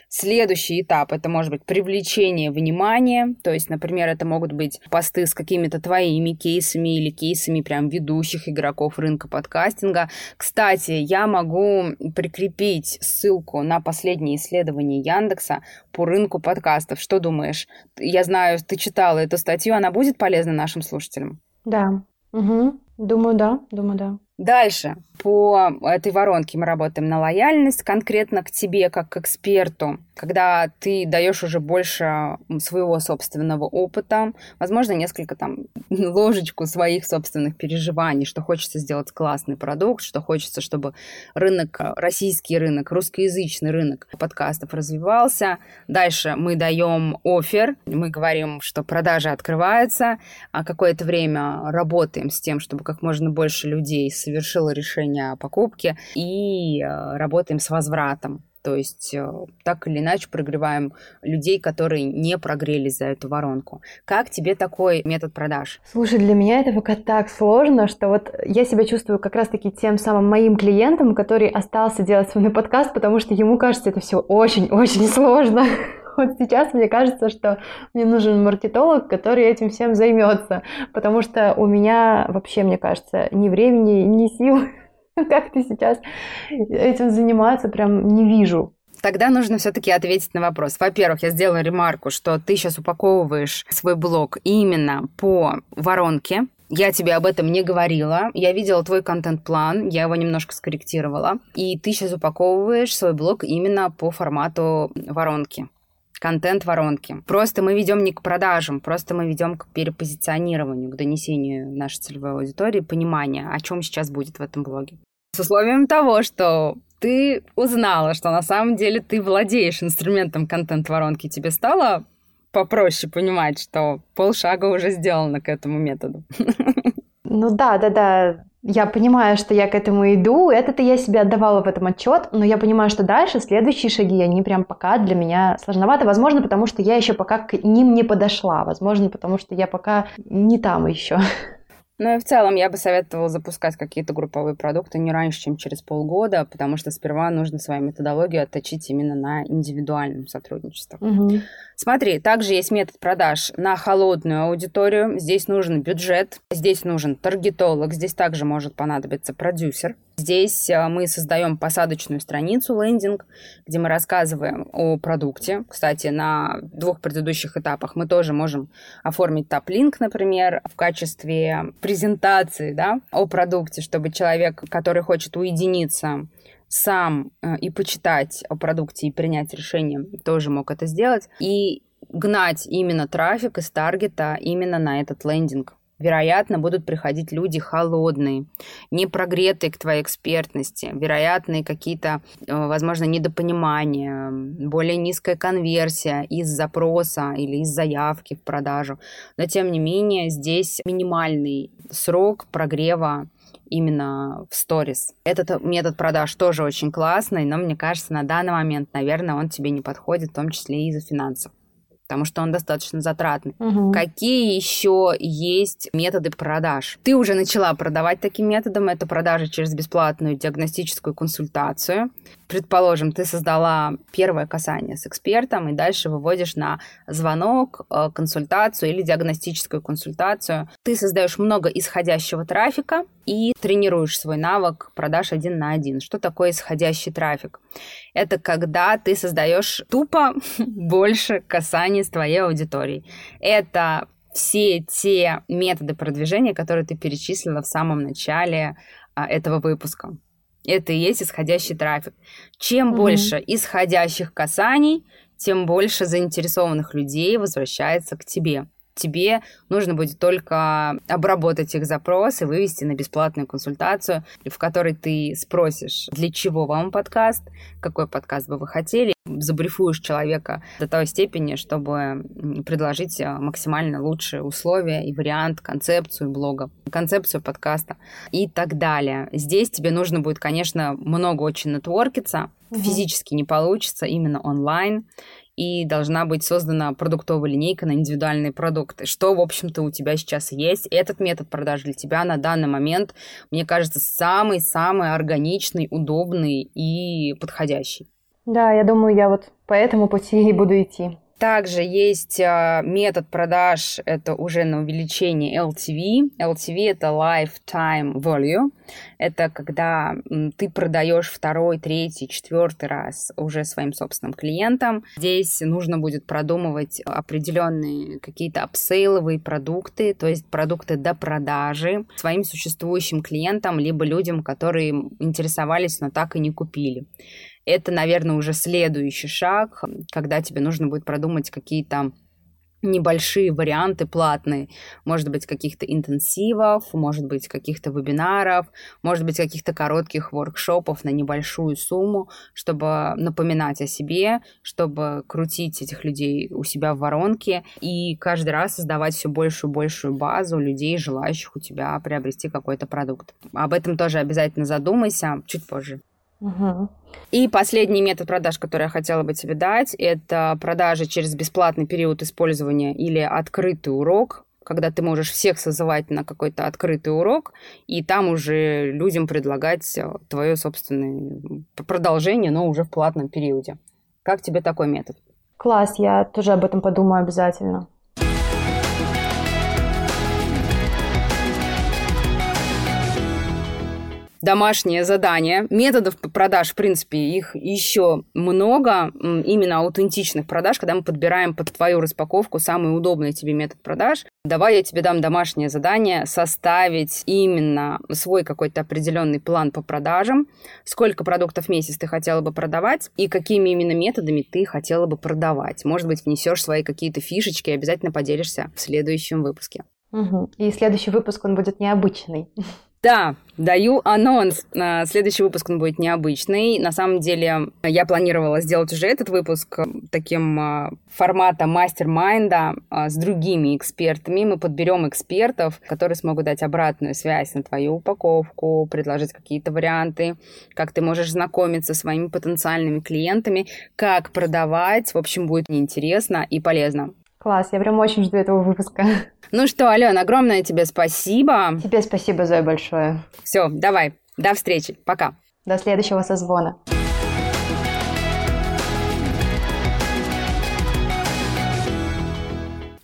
Следующий этап это может быть привлечение внимания, то есть, например, это могут быть посты с какими-то твоими кейсами или кейсами прям ведущих игроков рынка подкастинга. Кстати, я могу прикрепить ссылку на последнее исследование Яндекса по рынку подкастов. Что думаешь? Я знаю, ты читала эту статью, она будет полезна нашим слушателям? Да. Угу. Думаю, да. Думаю, да. Дальше. По этой воронке мы работаем на лояльность конкретно к тебе как к эксперту, когда ты даешь уже больше своего собственного опыта, возможно, несколько там ложечку своих собственных переживаний, что хочется сделать классный продукт, что хочется, чтобы рынок, российский рынок, русскоязычный рынок подкастов развивался. Дальше мы даем офер, мы говорим, что продажи открываются, а какое-то время работаем с тем, чтобы как можно больше людей совершило решение о покупке и э, работаем с возвратом. То есть э, так или иначе прогреваем людей, которые не прогрелись за эту воронку. Как тебе такой метод продаж? Слушай, для меня это пока так сложно, что вот я себя чувствую как раз-таки тем самым моим клиентом, который остался делать свой подкаст, потому что ему кажется это все очень-очень сложно. Вот сейчас мне кажется, что мне нужен маркетолог, который этим всем займется, потому что у меня вообще, мне кажется, ни времени, ни сил как ты сейчас этим заниматься, прям не вижу. Тогда нужно все-таки ответить на вопрос. Во-первых, я сделала ремарку, что ты сейчас упаковываешь свой блог именно по воронке. Я тебе об этом не говорила. Я видела твой контент-план, я его немножко скорректировала. И ты сейчас упаковываешь свой блог именно по формату воронки контент воронки. Просто мы ведем не к продажам, просто мы ведем к перепозиционированию, к донесению нашей целевой аудитории, понимания, о чем сейчас будет в этом блоге. С условием того, что ты узнала, что на самом деле ты владеешь инструментом контент-воронки, тебе стало попроще понимать, что полшага уже сделано к этому методу. Ну да, да, да. Я понимаю, что я к этому иду, это-то я себе отдавала в этом отчет, но я понимаю, что дальше следующие шаги, они прям пока для меня сложноваты, возможно, потому что я еще пока к ним не подошла, возможно, потому что я пока не там еще. Ну и в целом я бы советовала запускать какие-то групповые продукты не раньше, чем через полгода, потому что сперва нужно свою методологию отточить именно на индивидуальном сотрудничестве. Угу. Смотри, также есть метод продаж на холодную аудиторию. Здесь нужен бюджет, здесь нужен таргетолог, здесь также может понадобиться продюсер. Здесь э, мы создаем посадочную страницу, лендинг, где мы рассказываем о продукте. Кстати, на двух предыдущих этапах мы тоже можем оформить топ-линк, например, в качестве презентации да, о продукте, чтобы человек, который хочет уединиться сам э, и почитать о продукте и принять решение, тоже мог это сделать. И гнать именно трафик из таргета именно на этот лендинг. Вероятно, будут приходить люди холодные, не прогретые к твоей экспертности, вероятные какие-то, э, возможно, недопонимания, более низкая конверсия из запроса или из заявки в продажу. Но, тем не менее, здесь минимальный срок прогрева именно в сторис. Этот метод продаж тоже очень классный, но мне кажется, на данный момент, наверное, он тебе не подходит, в том числе и из-за финансов. Потому что он достаточно затратный. Угу. Какие еще есть методы продаж? Ты уже начала продавать таким методом. Это продажи через бесплатную диагностическую консультацию. Предположим, ты создала первое касание с экспертом и дальше выводишь на звонок, э, консультацию или диагностическую консультацию. Ты создаешь много исходящего трафика и тренируешь свой навык продаж один на один. Что такое исходящий трафик? Это когда ты создаешь тупо больше касаний с твоей аудиторией. Это все те методы продвижения, которые ты перечислила в самом начале а, этого выпуска. Это и есть исходящий трафик. Чем угу. больше исходящих касаний, тем больше заинтересованных людей возвращается к тебе. Тебе нужно будет только обработать их запрос и вывести на бесплатную консультацию, в которой ты спросишь, для чего вам подкаст, какой подкаст бы вы хотели, забрифуешь человека до той степени, чтобы предложить э, максимально лучшие условия и вариант, концепцию блога, концепцию подкаста и так далее. Здесь тебе нужно будет, конечно, много очень нетворкиться, угу. физически не получится, именно онлайн и должна быть создана продуктовая линейка на индивидуальные продукты. Что, в общем-то, у тебя сейчас есть? Этот метод продаж для тебя на данный момент, мне кажется, самый-самый органичный, удобный и подходящий. Да, я думаю, я вот по этому пути и буду идти. Также есть а, метод продаж, это уже на увеличение LTV. LTV это Lifetime Value. Это когда ты продаешь второй, третий, четвертый раз уже своим собственным клиентам. Здесь нужно будет продумывать определенные какие-то апсейловые продукты, то есть продукты до продажи своим существующим клиентам, либо людям, которые интересовались, но так и не купили это, наверное, уже следующий шаг, когда тебе нужно будет продумать какие-то небольшие варианты платные, может быть, каких-то интенсивов, может быть, каких-то вебинаров, может быть, каких-то коротких воркшопов на небольшую сумму, чтобы напоминать о себе, чтобы крутить этих людей у себя в воронке и каждый раз создавать все большую и большую базу людей, желающих у тебя приобрести какой-то продукт. Об этом тоже обязательно задумайся чуть позже. Угу. И последний метод продаж, который я хотела бы тебе дать, это продажи через бесплатный период использования или открытый урок, когда ты можешь всех созывать на какой-то открытый урок, и там уже людям предлагать э, твое собственное продолжение, но уже в платном периоде. Как тебе такой метод? Класс, я тоже об этом подумаю обязательно. Домашнее задание. Методов продаж, в принципе, их еще много. Именно аутентичных продаж, когда мы подбираем под твою распаковку самый удобный тебе метод продаж. Давай я тебе дам домашнее задание составить именно свой какой-то определенный план по продажам, сколько продуктов в месяц ты хотела бы продавать и какими именно методами ты хотела бы продавать. Может быть, внесешь свои какие-то фишечки и обязательно поделишься в следующем выпуске. Угу. И следующий выпуск, он будет необычный. Да, даю анонс. Следующий выпуск он будет необычный. На самом деле, я планировала сделать уже этот выпуск таким а, форматом мастер-майнда с другими экспертами. Мы подберем экспертов, которые смогут дать обратную связь на твою упаковку, предложить какие-то варианты, как ты можешь знакомиться со своими потенциальными клиентами, как продавать. В общем, будет неинтересно и полезно. Класс, я прям очень жду этого выпуска. Ну что, Алена, огромное тебе спасибо. Тебе спасибо, Зоя, большое. Все, давай, до встречи, пока. До следующего созвона.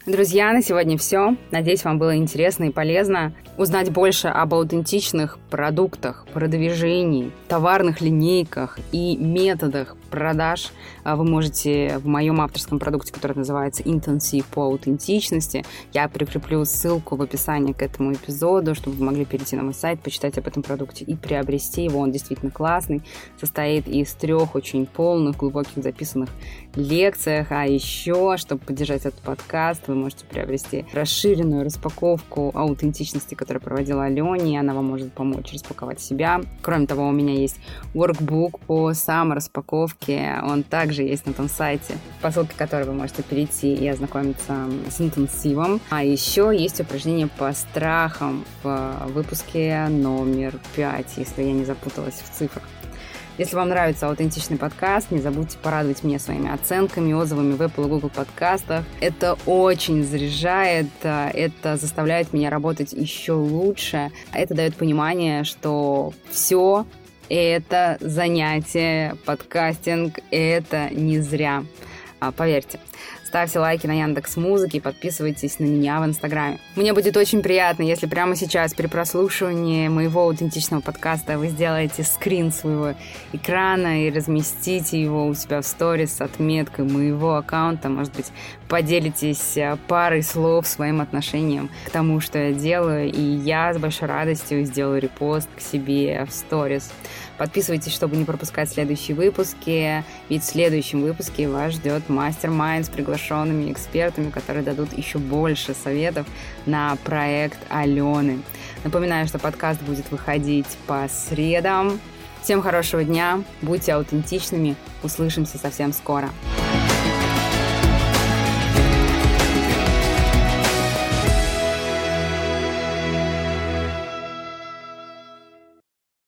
Друзья, на сегодня все. Надеюсь, вам было интересно и полезно узнать больше об аутентичных продуктах, продвижении, товарных линейках и методах продаж. А вы можете в моем авторском продукте, который называется «Интенсив по аутентичности», я прикреплю ссылку в описании к этому эпизоду, чтобы вы могли перейти на мой сайт, почитать об этом продукте и приобрести его. Он действительно классный, состоит из трех очень полных, глубоких записанных лекциях. А еще, чтобы поддержать этот подкаст, вы можете приобрести расширенную распаковку аутентичности, которую проводила Алене, и она вам может помочь распаковать себя. Кроме того, у меня есть workbook по самораспаковке, он также есть на том сайте, по ссылке которой вы можете перейти и ознакомиться с интенсивом. А еще есть упражнение по страхам в выпуске номер 5, если я не запуталась в цифрах. Если вам нравится аутентичный подкаст, не забудьте порадовать меня своими оценками, отзывами в Apple и Google подкастах. Это очень заряжает, это заставляет меня работать еще лучше. Это дает понимание, что все это занятие, подкастинг, это не зря. А, поверьте. Ставьте лайки на Яндекс Музыке и подписывайтесь на меня в Инстаграме. Мне будет очень приятно, если прямо сейчас при прослушивании моего аутентичного подкаста вы сделаете скрин своего экрана и разместите его у себя в сторис с отметкой моего аккаунта. Может быть, поделитесь э, парой слов своим отношением к тому, что я делаю, и я с большой радостью сделаю репост к себе в сторис. Подписывайтесь, чтобы не пропускать следующие выпуски, ведь в следующем выпуске вас ждет мастер-майнд с приглашенными экспертами, которые дадут еще больше советов на проект Алены. Напоминаю, что подкаст будет выходить по средам. Всем хорошего дня, будьте аутентичными, услышимся совсем скоро. Скоро.